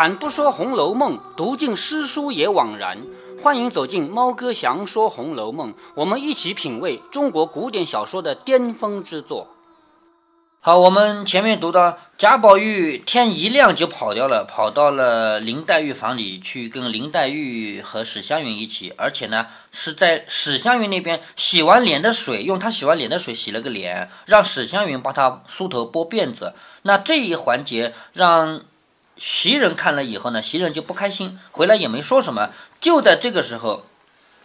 开坛不说《红楼梦》，读尽诗书也枉然。欢迎走进猫哥祥说《红楼梦》，我们一起品味中国古典小说的巅峰之作。好，我们前面读到贾宝玉天一亮就跑掉了，跑到了林黛玉房里去跟林黛玉和史湘云一起，而且呢是在史湘云那边洗完脸的水，用他洗完脸的水洗了个脸，让史湘云帮他梳头拨辫子。那这一环节让袭人看了以后呢，袭人就不开心，回来也没说什么。就在这个时候，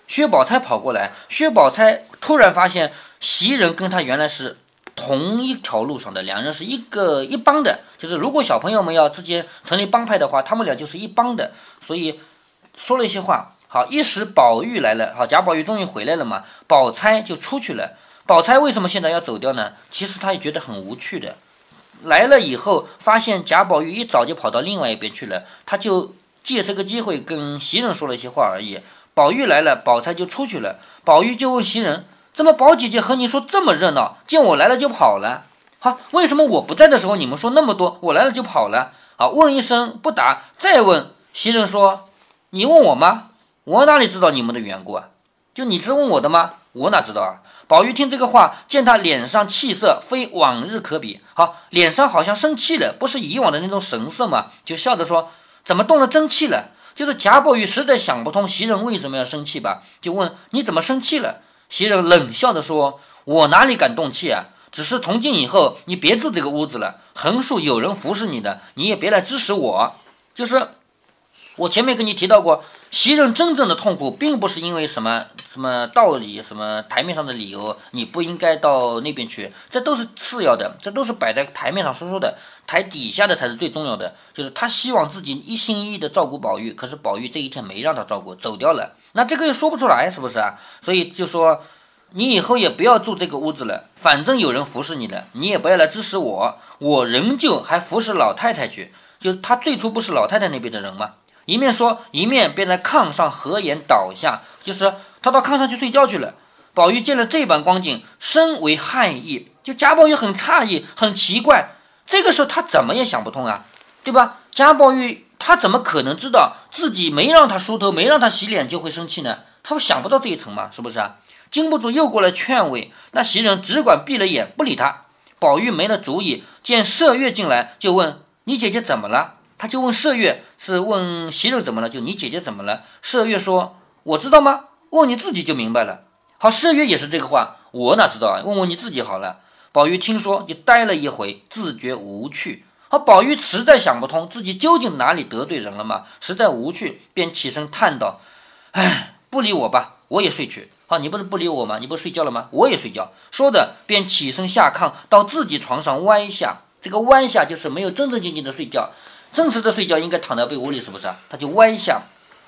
薛宝钗跑过来，薛宝钗突然发现袭人跟他原来是。同一条路上的两人是一个一帮的，就是如果小朋友们要之间成立帮派的话，他们俩就是一帮的。所以说了一些话，好，一时宝玉来了，好，贾宝玉终于回来了嘛，宝钗就出去了。宝钗为什么现在要走掉呢？其实她也觉得很无趣的。来了以后，发现贾宝玉一早就跑到另外一边去了，他就借这个机会跟袭人说了一些话而已。宝玉来了，宝钗就出去了。宝玉就问袭人。怎么宝姐姐和你说这么热闹？见我来了就跑了。好，为什么我不在的时候你们说那么多？我来了就跑了。好，问一声不答，再问。袭人说：“你问我吗？我哪里知道你们的缘故啊？就你是问我的吗？我哪知道啊？”宝玉听这个话，见他脸上气色非往日可比，好，脸上好像生气了，不是以往的那种神色嘛，就笑着说：“怎么动了真气了？”就是贾宝玉实在想不通袭人为什么要生气吧，就问：“你怎么生气了？”袭人冷笑着说：“我哪里敢动气啊？只是从今以后，你别住这个屋子了。横竖有人服侍你的，你也别来指使我。就是我前面跟你提到过，袭人真正的痛苦，并不是因为什么什么道理、什么台面上的理由，你不应该到那边去，这都是次要的，这都是摆在台面上说说的，台底下的才是最重要的。就是他希望自己一心一意的照顾宝玉，可是宝玉这一天没让他照顾，走掉了。”那这个又说不出来，是不是啊？所以就说，你以后也不要住这个屋子了，反正有人服侍你的，你也不要来支持我，我仍旧还服侍老太太去。就是他最初不是老太太那边的人吗？一面说，一面便在炕上合眼倒下，就是他到炕上去睡觉去了。宝玉见了这般光景，深为骇异，就贾宝玉很诧异，很奇怪。这个时候他怎么也想不通啊，对吧？贾宝玉。他怎么可能知道自己没让他梳头，没让他洗脸就会生气呢？他不想不到这一层嘛？是不是啊？禁不住又过来劝慰，那袭人只管闭了眼不理他。宝玉没了主意，见麝月进来，就问你姐姐怎么了？他就问麝月，是问袭人怎么了？就你姐姐怎么了？麝月说：“我知道吗？问你自己就明白了。”好，麝月也是这个话，我哪知道啊？问问你自己好了。宝玉听说，就呆了一回，自觉无趣。好，宝玉实在想不通自己究竟哪里得罪人了嘛，实在无趣，便起身叹道：“哎，不理我吧，我也睡去。好，你不是不理我吗？你不睡觉了吗？我也睡觉。”说着便起身下炕，到自己床上歪下。这个歪下就是没有正正经经的睡觉，真实的睡觉应该躺在被窝里，是不是啊？他就歪下。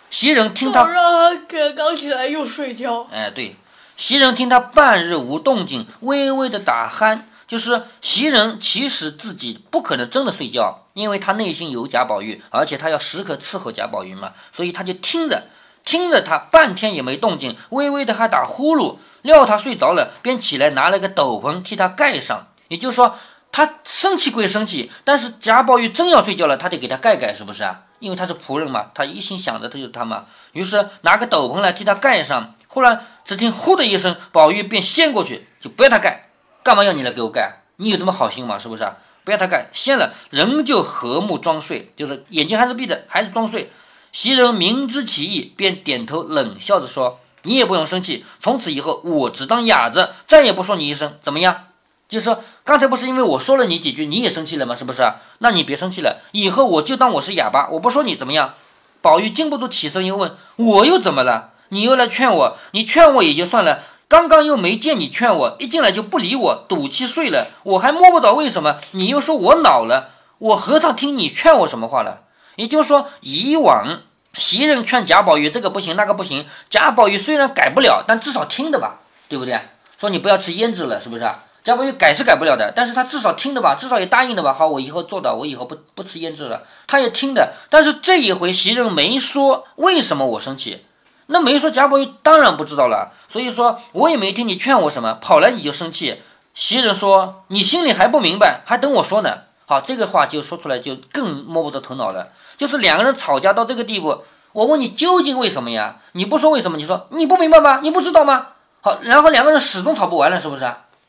袭人听他让他刚起来又睡觉。哎，对，袭人听他半日无动静，微微的打鼾。就是袭人其实自己不可能真的睡觉，因为他内心有贾宝玉，而且他要时刻伺候贾宝玉嘛，所以他就听着，听着他半天也没动静，微微的还打呼噜，料他睡着了，便起来拿了个斗篷替他盖上。也就是说，他生气归生气，但是贾宝玉真要睡觉了，他得给他盖盖，是不是啊？因为他是仆人嘛，他一心想着他就是他嘛，于是拿个斗篷来替他盖上。忽然只听呼的一声，宝玉便掀过去，就不要他盖。干嘛要你来给我盖？你有这么好心吗？是不是啊？不要他盖，掀了，仍旧和睦装睡，就是眼睛还是闭着，还是装睡。袭人明知其意，便点头冷笑着说：“你也不用生气，从此以后我只当哑子，再也不说你一声，怎么样？就是说刚才不是因为我说了你几句，你也生气了吗？是不是？那你别生气了，以后我就当我是哑巴，我不说你怎么样？”宝玉禁不住起身又问：“我又怎么了？你又来劝我，你劝我也就算了。”刚刚又没见你劝我，一进来就不理我，赌气睡了。我还摸不着为什么，你又说我恼了，我何尝听你劝我什么话了？也就是说，以往袭人劝贾宝玉这个不行那个不行，贾宝玉虽然改不了，但至少听的吧，对不对？说你不要吃胭脂了，是不是？贾宝玉改是改不了的，但是他至少听的吧，至少也答应的吧。好，我以后做到，我以后不不吃胭脂了，他也听的。但是这一回袭人没说为什么我生气。那没说贾宝玉当然不知道了，所以说我也没听你劝我什么，跑来你就生气。袭人说：“你心里还不明白，还等我说呢。”好，这个话就说出来就更摸不着头脑了。就是两个人吵架到这个地步，我问你究竟为什么呀？你不说为什么，你说你不明白吗？你不知道吗？好，然后两个人始终吵不完了，是不是？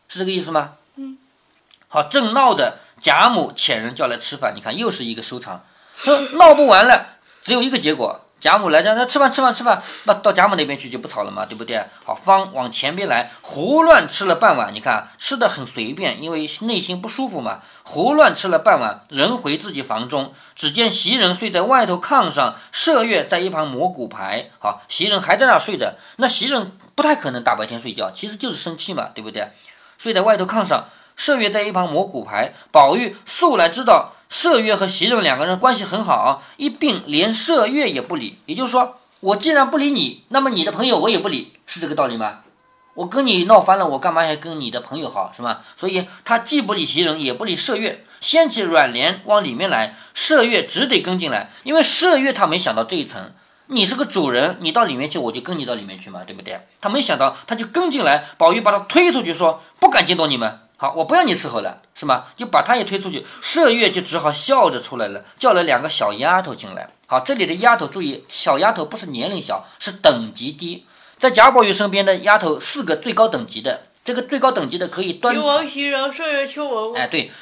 是这个意思吗？嗯。好，正闹着贾母遣人叫来吃饭，你看又是一个收场。说闹不完了，只有一个结果。贾母来，叫他吃饭，吃饭，吃饭。那到贾母那边去就不吵了嘛，对不对？好，方往前边来，胡乱吃了半碗。你看，吃的很随便，因为内心不舒服嘛。胡乱吃了半碗，人回自己房中，只见袭人睡在外头炕上，麝月在一旁磨骨牌。好，袭人还在那睡着。那袭人不太可能大白天睡觉，其实就是生气嘛，对不对？睡在外头炕上，麝月在一旁磨骨牌。宝玉素来知道。麝月和袭人两个人关系很好，一并连麝月也不理。也就是说，我既然不理你，那么你的朋友我也不理，是这个道理吗？我跟你闹翻了，我干嘛还跟你的朋友好，是吗？所以他既不理袭人，也不理麝月，掀起软帘往里面来，麝月只得跟进来，因为麝月他没想到这一层，你是个主人，你到里面去，我就跟你到里面去嘛，对不对？他没想到，他就跟进来，宝玉把他推出去，说不敢惊动你们。好，我不要你伺候了，是吗？就把他也推出去，麝月就只好笑着出来了，叫了两个小丫头进来。好，这里的丫头注意，小丫头不是年龄小，是等级低。在贾宝玉身边的丫头四个最高等级的，这个最高等级的可以端。秦王袭人、麝月、秋纹。哎，对，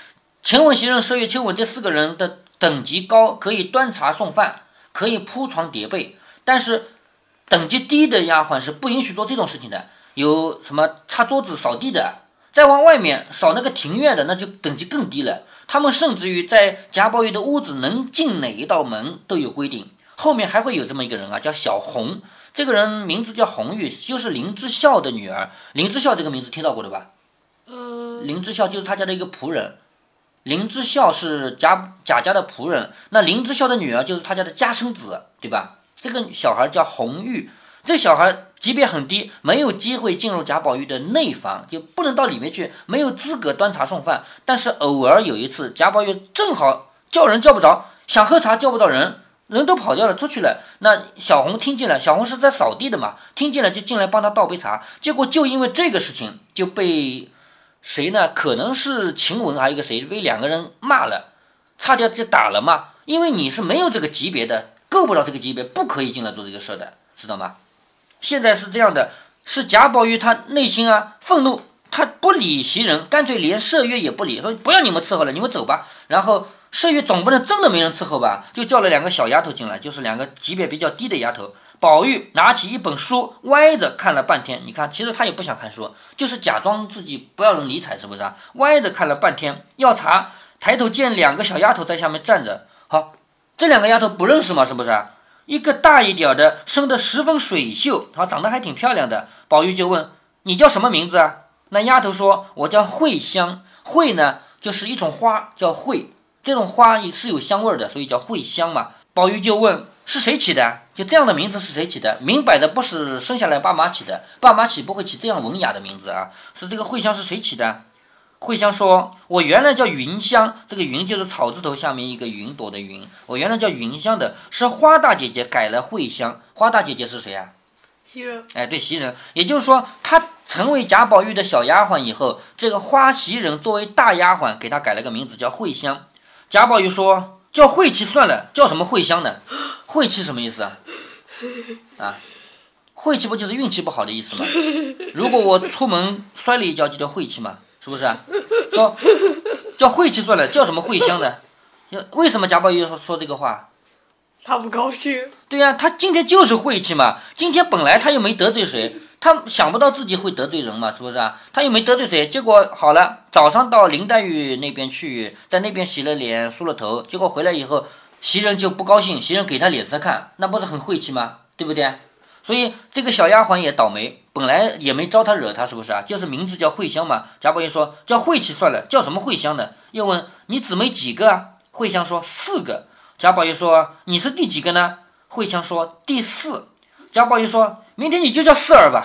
秦王袭人、麝月、秋纹这四个人的等级高，可以端茶送饭，可以铺床叠被。但是等级低的丫鬟是不允许做这种事情的，有什么擦桌子、扫地的。再往外面扫那个庭院的，那就等级更低了。他们甚至于在贾宝玉的屋子能进哪一道门都有规定。后面还会有这么一个人啊，叫小红。这个人名字叫红玉，就是林之孝的女儿。林之孝这个名字听到过的吧？呃，林之孝就是他家的一个仆人。林之孝是贾贾家的仆人，那林之孝的女儿就是他家的家生子，对吧？这个小孩叫红玉。这小孩级别很低，没有机会进入贾宝玉的内房，就不能到里面去，没有资格端茶送饭。但是偶尔有一次，贾宝玉正好叫人叫不着，想喝茶叫不到人，人都跑掉了，出去了。那小红听见了，小红是在扫地的嘛，听见了就进来帮他倒杯茶。结果就因为这个事情，就被谁呢？可能是晴雯，还有一个谁被两个人骂了，差点就打了嘛。因为你是没有这个级别的，够不着这个级别，不可以进来做这个事的，知道吗？现在是这样的，是贾宝玉他内心啊愤怒，他不理袭人，干脆连麝月也不理，说不要你们伺候了，你们走吧。然后麝月总不能真的没人伺候吧，就叫了两个小丫头进来，就是两个级别比较低的丫头。宝玉拿起一本书，歪着看了半天。你看，其实他也不想看书，就是假装自己不要人理睬，是不是啊？歪着看了半天，要查，抬头见两个小丫头在下面站着。好，这两个丫头不认识吗？是不是？一个大一点的，生得十分水秀，啊，长得还挺漂亮的。宝玉就问：“你叫什么名字啊？”那丫头说：“我叫茴香。茴呢，就是一种花，叫茴。这种花也是有香味的，所以叫茴香嘛。”宝玉就问：“是谁起的？就这样的名字是谁起的？明摆的不是生下来爸妈起的，爸妈起不会起这样文雅的名字啊。是这个茴香是谁起的？”慧香说：“我原来叫云香，这个云就是草字头下面一个云朵的云。我原来叫云香的，是花大姐姐改了慧香。花大姐姐是谁啊？袭人。哎，对，袭人。也就是说，她成为贾宝玉的小丫鬟以后，这个花袭人作为大丫鬟，给她改了个名字叫慧香。贾宝玉说：叫晦气算了，叫什么慧香呢？晦气什么意思啊？啊，晦气不就是运气不好的意思吗？如果我出门摔了一跤，就叫晦气嘛。”是不是啊？说叫晦气算了，叫什么茴香的？为什么贾宝玉说说这个话？他不高兴。对呀，他今天就是晦气嘛。今天本来他又没得罪谁，他想不到自己会得罪人嘛，是不是啊？他又没得罪谁，结果好了，早上到林黛玉那边去，在那边洗了脸、梳了头，结果回来以后，袭人就不高兴，袭人给他脸色看，那不是很晦气吗？对不对？所以这个小丫鬟也倒霉，本来也没招他惹他，是不是啊？就是名字叫慧香嘛。贾宝玉说叫晦气算了，叫什么慧香呢？又问你姊妹几个啊？慧香说四个。贾宝玉说你是第几个呢？慧香说第四。贾宝玉说明天你就叫四儿吧。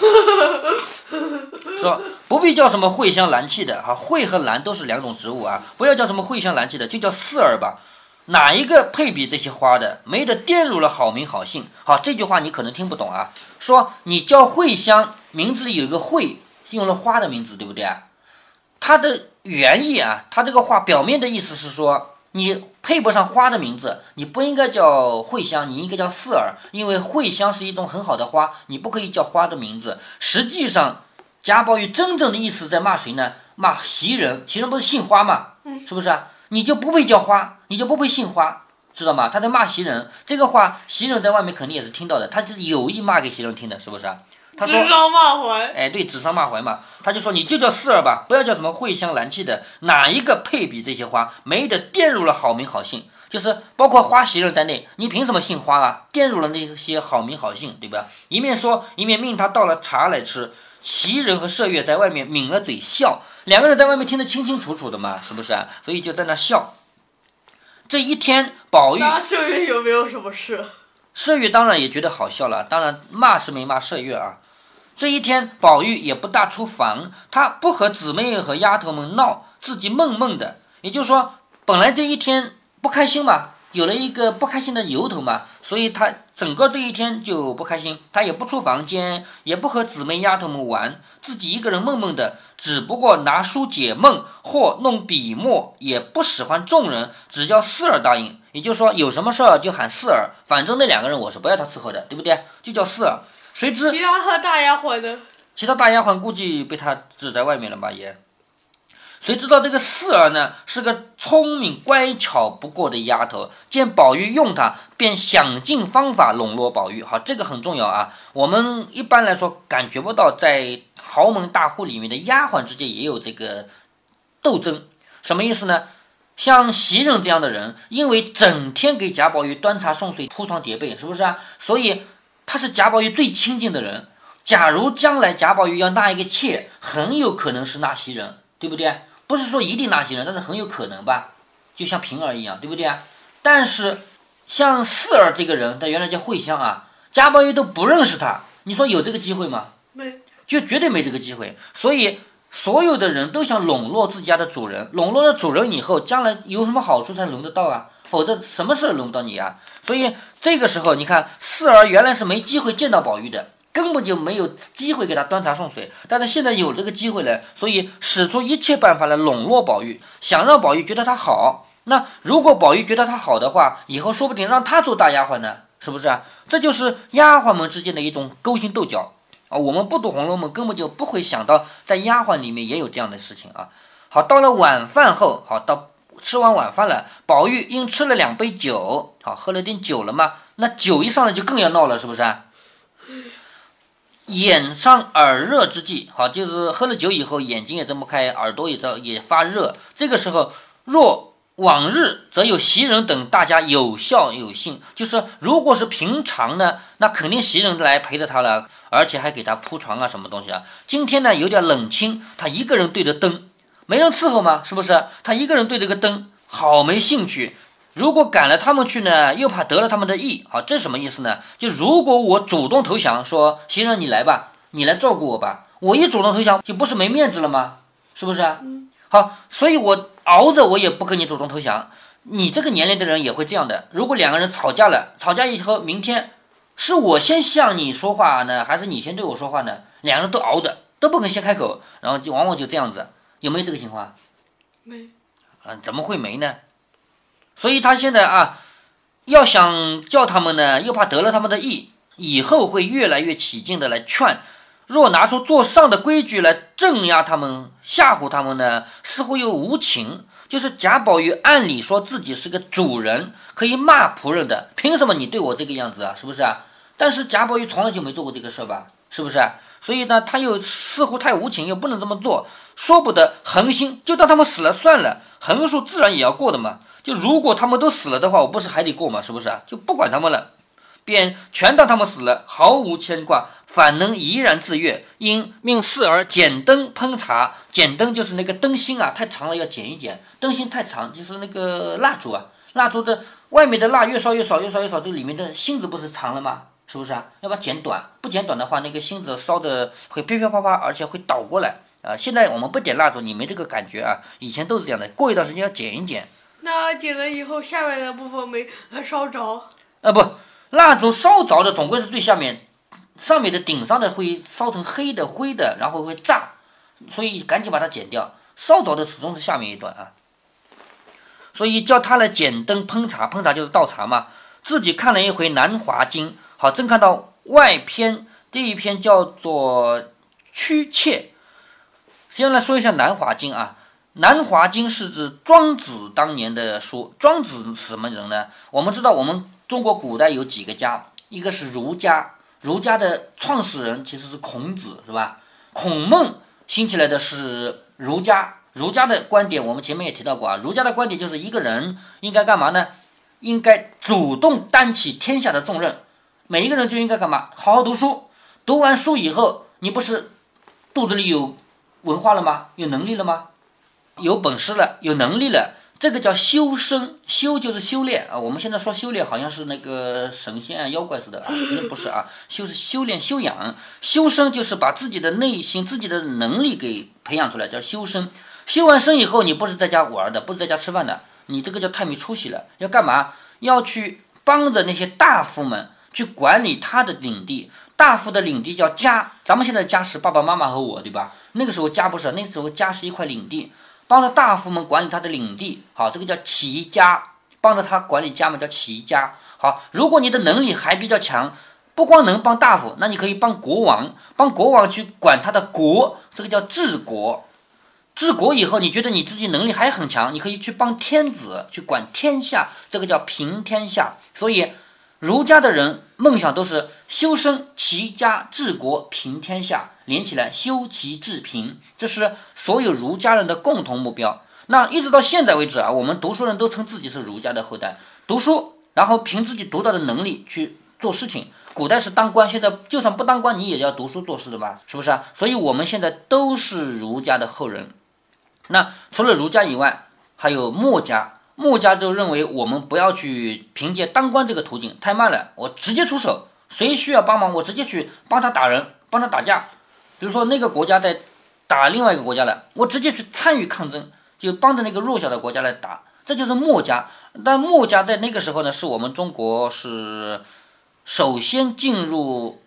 说不必叫什么慧香兰气的，哈，慧和兰都是两种植物啊，不要叫什么慧香兰气的，就叫四儿吧。哪一个配比这些花的，没得玷辱了好名好姓。好，这句话你可能听不懂啊。说你叫茴香，名字里有个茴，用了花的名字，对不对啊？它的原意啊，它这个话表面的意思是说，你配不上花的名字，你不应该叫茴香，你应该叫四儿，因为茴香是一种很好的花，你不可以叫花的名字。实际上，贾宝玉真正的意思在骂谁呢？骂袭人，袭人不是姓花吗？是不是啊？你就不配叫花，你就不配姓花，知道吗？他在骂袭人，这个话袭人在外面肯定也是听到的，他是有意骂给袭人听的，是不是啊？他说指桑骂槐，哎，对，指桑骂槐嘛，他就说你就叫四儿吧，不要叫什么茴香兰气的，哪一个配比这些花？没的玷辱了好名好姓，就是包括花袭人在内，你凭什么姓花啊？玷辱了那些好名好姓，对吧？一面说，一面命他倒了茶来吃。袭人和麝月在外面抿了嘴笑，两个人在外面听得清清楚楚的嘛，是不是啊？所以就在那笑。这一天，宝玉那麝月有没有什么事？麝月当然也觉得好笑了，当然骂是没骂麝月啊。这一天，宝玉也不大出房，他不和姊妹和丫头们闹，自己闷闷的。也就是说，本来这一天不开心嘛，有了一个不开心的由头嘛，所以他整个这一天就不开心。他也不出房间，也不和姊妹丫头们玩，自己一个人闷闷的，只不过拿书解闷或弄笔墨，也不使唤众人，只叫四儿答应。也就是说，有什么事儿就喊四儿，反正那两个人我是不要他伺候的，对不对？就叫四儿。谁知其他和大丫鬟呢？其他大丫鬟估计被他指在外面了吧？也，谁知道这个四儿呢是个聪明乖巧不过的丫头，见宝玉用她，便想尽方法笼络宝玉。好，这个很重要啊。我们一般来说感觉不到，在豪门大户里面的丫鬟之间也有这个斗争，什么意思呢？像袭人这样的人，因为整天给贾宝玉端茶送水、铺床叠被，是不是啊？所以。他是贾宝玉最亲近的人，假如将来贾宝玉要纳一个妾，很有可能是纳袭人，对不对？不是说一定那些人，但是很有可能吧，就像平儿一样，对不对啊？但是像四儿这个人，他原来叫慧香啊，贾宝玉都不认识他，你说有这个机会吗？没，就绝对没这个机会。所以所有的人都想笼络自家的主人，笼络了主人以后，将来有什么好处才轮得到啊？否则什么事轮不到你啊？所以这个时候，你看四儿原来是没机会见到宝玉的，根本就没有机会给他端茶送水。但是现在有这个机会了，所以使出一切办法来笼络宝玉，想让宝玉觉得他好。那如果宝玉觉得他好的话，以后说不定让他做大丫鬟呢，是不是啊？这就是丫鬟们之间的一种勾心斗角啊！我们不读《红楼梦》，根本就不会想到在丫鬟里面也有这样的事情啊。好，到了晚饭后，好到。吃完晚饭了，宝玉因吃了两杯酒，好喝了点酒了嘛，那酒一上来就更要闹了，是不是啊？眼上耳热之际，好就是喝了酒以后眼睛也睁不开，耳朵也在也发热。这个时候，若往日则有袭人等大家有效有信，就是如果是平常呢，那肯定袭人来陪着他了，而且还给他铺床啊什么东西啊。今天呢有点冷清，他一个人对着灯。没人伺候吗？是不是？他一个人对着个灯，好没兴趣。如果赶了他们去呢，又怕得了他们的意。好，这什么意思呢？就如果我主动投降，说先生你来吧，你来照顾我吧，我一主动投降，就不是没面子了吗？是不是啊？好，所以我熬着，我也不跟你主动投降。你这个年龄的人也会这样的。如果两个人吵架了，吵架以后，明天是我先向你说话呢，还是你先对我说话呢？两个人都熬着，都不肯先开口，然后就往往就这样子。有没有这个情况？没，啊，怎么会没呢？所以他现在啊，要想叫他们呢，又怕得了他们的意，以后会越来越起劲的来劝。若拿出做上的规矩来镇压他们、吓唬他们呢，似乎又无情。就是贾宝玉按理说自己是个主人，可以骂仆人的，凭什么你对我这个样子啊？是不是啊？但是贾宝玉从来就没做过这个事吧？是不是？所以呢，他又似乎太无情，又不能这么做。说不得横心，就当他们死了算了，横竖自然也要过的嘛。就如果他们都死了的话，我不是还得过吗？是不是啊？就不管他们了，便全当他们死了，毫无牵挂，反能怡然自悦。因命四儿剪灯烹茶，剪灯就是那个灯芯啊，太长了要剪一剪，灯芯太长就是那个蜡烛啊，蜡烛的外面的蜡越烧越少，越烧越少，这里面的芯子不是长了吗？是不是啊？要把它剪短，不剪短的话，那个芯子烧的会噼噼啪啪，而且会倒过来。啊，现在我们不点蜡烛，你没这个感觉啊。以前都是这样的，过一段时间要剪一剪。那剪了以后，下面的部分没烧着？啊，不，蜡烛烧着的总归是最下面，上面的顶上的会烧成黑的、灰的，然后会炸，所以赶紧把它剪掉。烧着的始终是下面一段啊。所以叫他来剪灯烹茶，烹茶就是倒茶嘛。自己看了一回《南华经》，好，正看到外篇第一篇叫做《屈切》。先来说一下《南华经》啊，《南华经》是指庄子当年的书。庄子什么人呢？我们知道，我们中国古代有几个家，一个是儒家，儒家的创始人其实是孔子，是吧？孔孟兴起来的是儒家。儒家的观点，我们前面也提到过啊。儒家的观点就是一个人应该干嘛呢？应该主动担起天下的重任。每一个人就应该干嘛？好好读书。读完书以后，你不是肚子里有文化了吗？有能力了吗？有本事了，有能力了，这个叫修身。修就是修炼啊。我们现在说修炼，好像是那个神仙啊、妖怪似的啊，不是啊。修是修炼、修养。修身就是把自己的内心、自己的能力给培养出来，叫修身。修完身以后，你不是在家玩的，不是在家吃饭的，你这个叫太没出息了。要干嘛？要去帮着那些大夫们去管理他的领地。大夫的领地叫家，咱们现在家是爸爸妈妈和我，对吧？那个时候家不是，那时候家是一块领地，帮着大夫们管理他的领地。好，这个叫齐家，帮着他管理家嘛，叫齐家。好，如果你的能力还比较强，不光能帮大夫，那你可以帮国王，帮国王去管他的国，这个叫治国。治国以后，你觉得你自己能力还很强，你可以去帮天子去管天下，这个叫平天下。所以，儒家的人梦想都是修身齐家治国平天下，连起来修齐治平，这是所有儒家人的共同目标。那一直到现在为止啊，我们读书人都称自己是儒家的后代，读书，然后凭自己独到的能力去做事情。古代是当官，现在就算不当官，你也要读书做事的吧？是不是啊？所以我们现在都是儒家的后人。那除了儒家以外，还有墨家。墨家就认为我们不要去凭借当官这个途径，太慢了。我直接出手，谁需要帮忙，我直接去帮他打人，帮他打架。比如说那个国家在打另外一个国家了，我直接去参与抗争，就帮着那个弱小的国家来打。这就是墨家。但墨家在那个时候呢，是我们中国是首先进入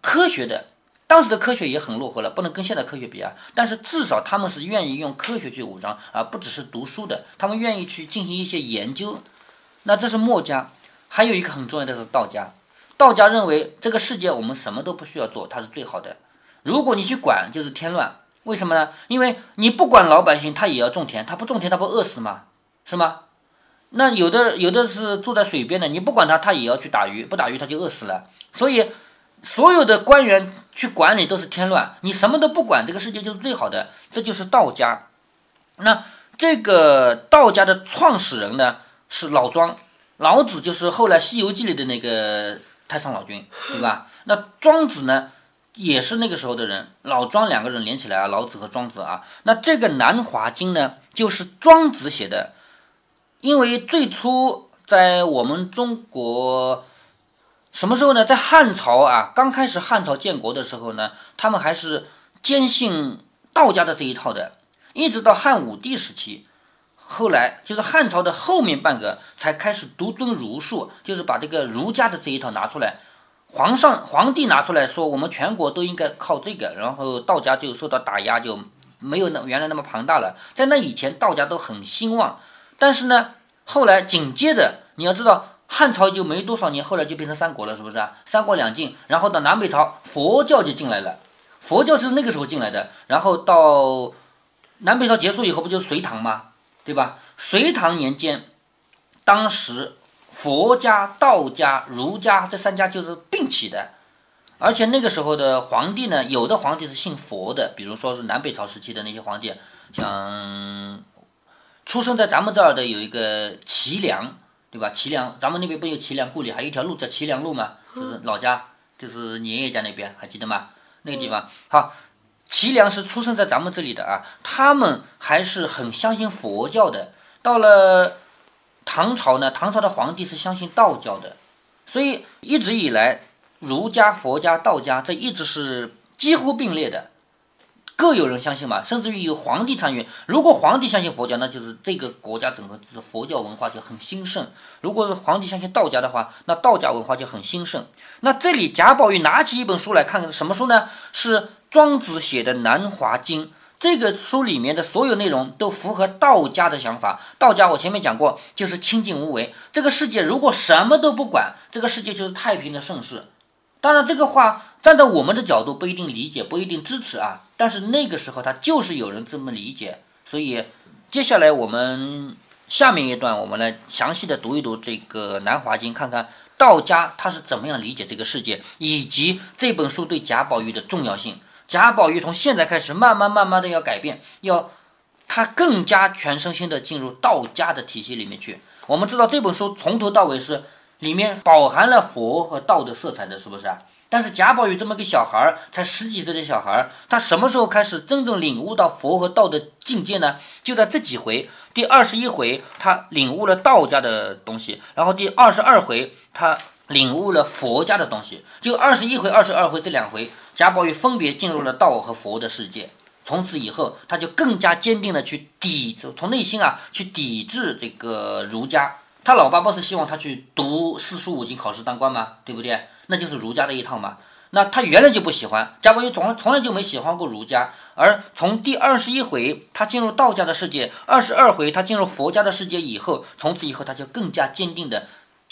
科学的。当时的科学也很落后了，不能跟现在科学比啊。但是至少他们是愿意用科学去武装，而不只是读书的。他们愿意去进行一些研究。那这是墨家，还有一个很重要的是道家。道家认为这个世界我们什么都不需要做，它是最好的。如果你去管，就是添乱。为什么呢？因为你不管老百姓，他也要种田，他不种田，他不饿死吗？是吗？那有的有的是住在水边的，你不管他，他也要去打鱼，不打鱼他就饿死了。所以。所有的官员去管理都是添乱，你什么都不管，这个世界就是最好的，这就是道家。那这个道家的创始人呢是老庄，老子就是后来《西游记》里的那个太上老君，对吧？那庄子呢也是那个时候的人，老庄两个人连起来啊，老子和庄子啊。那这个《南华经》呢就是庄子写的，因为最初在我们中国。什么时候呢？在汉朝啊，刚开始汉朝建国的时候呢，他们还是坚信道家的这一套的，一直到汉武帝时期，后来就是汉朝的后面半个才开始独尊儒术，就是把这个儒家的这一套拿出来，皇上皇帝拿出来说，我们全国都应该靠这个，然后道家就受到打压，就没有那原来那么庞大了。在那以前，道家都很兴旺，但是呢，后来紧接着你要知道。汉朝就没多少年，后来就变成三国了，是不是啊？三国两晋，然后到南北朝，佛教就进来了。佛教是那个时候进来的，然后到南北朝结束以后，不就是隋唐吗？对吧？隋唐年间，当时佛家、道家、儒家这三家就是并起的，而且那个时候的皇帝呢，有的皇帝是信佛的，比如说是南北朝时期的那些皇帝，像出生在咱们这儿的有一个齐梁。对吧？齐梁，咱们那边不有齐梁故里，还有一条路叫齐梁路嘛？就是老家，就是爷爷家那边，还记得吗？那个地方。好，齐梁是出生在咱们这里的啊，他们还是很相信佛教的。到了唐朝呢，唐朝的皇帝是相信道教的，所以一直以来，儒家、佛家、道家这一直是几乎并列的。各有人相信嘛，甚至于有皇帝参与。如果皇帝相信佛教，那就是这个国家整个就是佛教文化就很兴盛；如果是皇帝相信道家的话，那道家文化就很兴盛。那这里贾宝玉拿起一本书来看，什么书呢？是庄子写的《南华经》。这个书里面的所有内容都符合道家的想法。道家我前面讲过，就是清净无为。这个世界如果什么都不管，这个世界就是太平的盛世。当然，这个话站在我们的角度不一定理解，不一定支持啊。但是那个时候他就是有人这么理解。所以接下来我们下面一段，我们来详细的读一读这个《南华经》，看看道家他是怎么样理解这个世界，以及这本书对贾宝玉的重要性。贾宝玉从现在开始，慢慢慢慢的要改变，要他更加全身心的进入道家的体系里面去。我们知道这本书从头到尾是里面饱含了佛和道的色彩的，是不是啊？但是贾宝玉这么个小孩儿，才十几岁的小孩儿，他什么时候开始真正领悟到佛和道的境界呢？就在这几回，第二十一回他领悟了道家的东西，然后第二十二回他领悟了佛家的东西，就二十一回、二十二回这两回。贾宝玉分别进入了道和佛的世界，从此以后，他就更加坚定的去抵，从内心啊去抵制这个儒家。他老爸不是希望他去读四书五经考试当官吗？对不对？那就是儒家的一套嘛。那他原来就不喜欢贾宝玉，从从来就没喜欢过儒家。而从第二十一回他进入道家的世界，二十二回他进入佛家的世界以后，从此以后他就更加坚定的，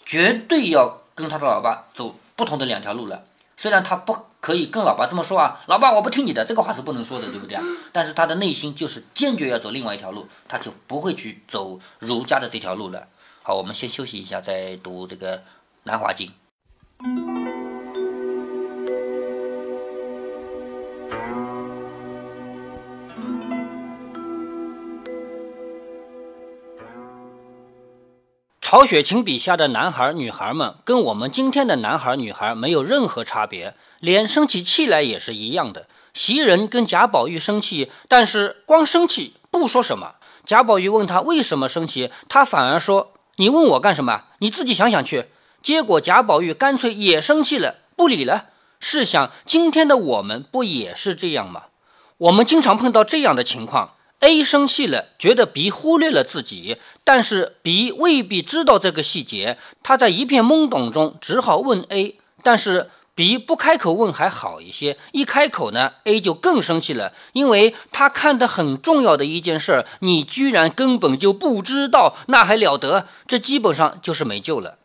绝对要跟他的老爸走不同的两条路了。虽然他不可以跟老爸这么说啊，老爸我不听你的，这个话是不能说的，对不对啊？但是他的内心就是坚决要走另外一条路，他就不会去走儒家的这条路了。好，我们先休息一下，再读这个《南华经》。曹雪芹笔下的男孩女孩们，跟我们今天的男孩女孩没有任何差别，连生起气来也是一样的。袭人跟贾宝玉生气，但是光生气不说什么。贾宝玉问他为什么生气，他反而说：“你问我干什么？你自己想想去。”结果贾宝玉干脆也生气了，不理了。试想，今天的我们不也是这样吗？我们经常碰到这样的情况。A 生气了，觉得 B 忽略了自己，但是 B 未必知道这个细节，他在一片懵懂中只好问 A，但是 B 不开口问还好一些，一开口呢，A 就更生气了，因为他看得很重要的一件事，你居然根本就不知道，那还了得？这基本上就是没救了。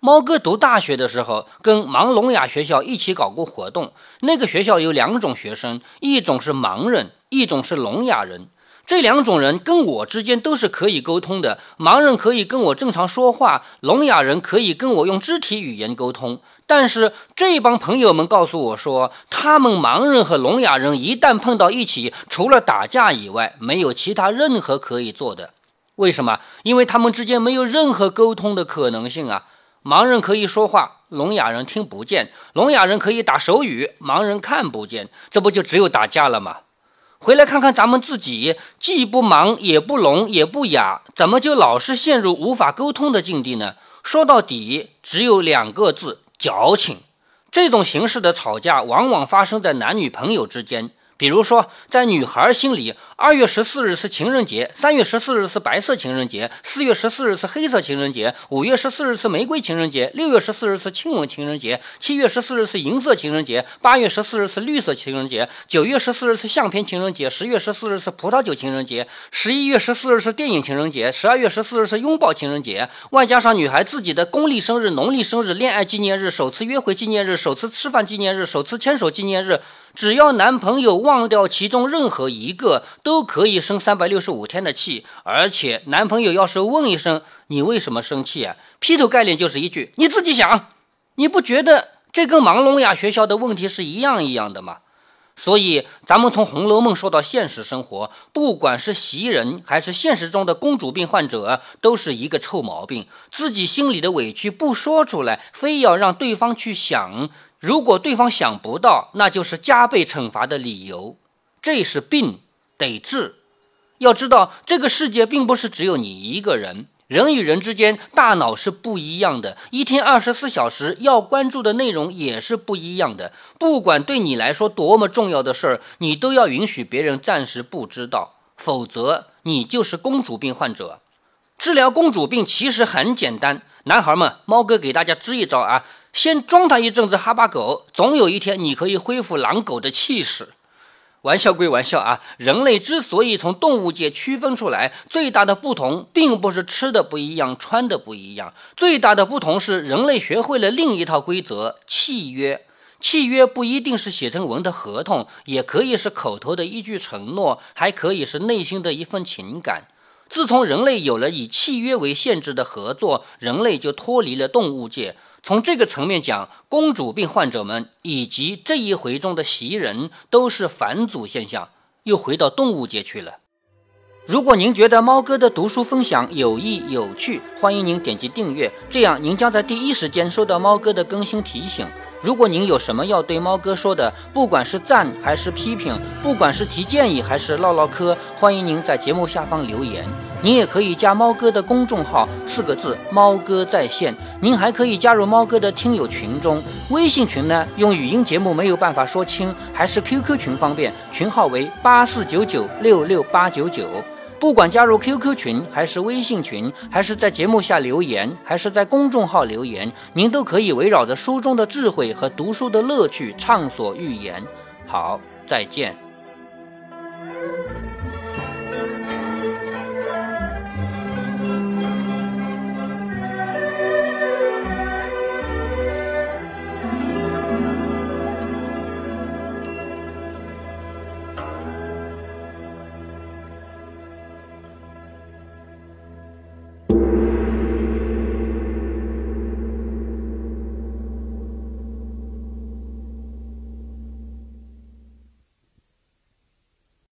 猫哥读大学的时候，跟盲聋哑学校一起搞过活动，那个学校有两种学生，一种是盲人，一种是聋哑人。这两种人跟我之间都是可以沟通的，盲人可以跟我正常说话，聋哑人可以跟我用肢体语言沟通。但是这帮朋友们告诉我说，他们盲人和聋哑人一旦碰到一起，除了打架以外，没有其他任何可以做的。为什么？因为他们之间没有任何沟通的可能性啊！盲人可以说话，聋哑人听不见；聋哑人可以打手语，盲人看不见。这不就只有打架了吗？回来看看咱们自己，既不盲也不聋也不哑，怎么就老是陷入无法沟通的境地呢？说到底，只有两个字：矫情。这种形式的吵架，往往发生在男女朋友之间。比如说，在女孩心里，二月十四日是情人节，三月十四日是白色情人节，四月十四日是黑色情人节，五月十四日是玫瑰情人节，六月十四日是亲吻情人节，七月十四日是银色情人节，八月十四日是绿色情人节，九月十四日是相片情人节，十月十四日是葡萄酒情人节，十一月十四日是电影情人节，十二月十四日是拥抱情人节，外加上女孩自己的公历生日、农历生日、恋爱纪念日、首次约会纪念日、首次吃饭纪念日、首次牵手纪念日。只要男朋友忘掉其中任何一个，都可以生三百六十五天的气。而且，男朋友要是问一声“你为什么生气啊”，劈头盖脸就是一句“你自己想”。你不觉得这跟盲聋哑学校的问题是一样一样的吗？所以，咱们从《红楼梦》说到现实生活，不管是袭人还是现实中的公主病患者，都是一个臭毛病：自己心里的委屈不说出来，非要让对方去想。如果对方想不到，那就是加倍惩罚的理由。这是病，得治。要知道，这个世界并不是只有你一个人，人与人之间大脑是不一样的，一天二十四小时要关注的内容也是不一样的。不管对你来说多么重要的事儿，你都要允许别人暂时不知道，否则你就是公主病患者。治疗公主病其实很简单，男孩们，猫哥给大家支一招啊。先装他一阵子哈巴狗，总有一天你可以恢复狼狗的气势。玩笑归玩笑啊，人类之所以从动物界区分出来，最大的不同并不是吃的不一样、穿的不一样，最大的不同是人类学会了另一套规则——契约。契约不一定是写成文的合同，也可以是口头的一句承诺，还可以是内心的一份情感。自从人类有了以契约为限制的合作，人类就脱离了动物界。从这个层面讲，公主病患者们以及这一回中的袭人都是返祖现象，又回到动物界去了。如果您觉得猫哥的读书分享有益有趣，欢迎您点击订阅，这样您将在第一时间收到猫哥的更新提醒。如果您有什么要对猫哥说的，不管是赞还是批评，不管是提建议还是唠唠嗑，欢迎您在节目下方留言。您也可以加猫哥的公众号，四个字“猫哥在线”。您还可以加入猫哥的听友群中，微信群呢，用语音节目没有办法说清，还是 QQ 群方便，群号为八四九九六六八九九。不管加入 QQ 群还是微信群，还是在节目下留言，还是在公众号留言，您都可以围绕着书中的智慧和读书的乐趣畅所欲言。好，再见。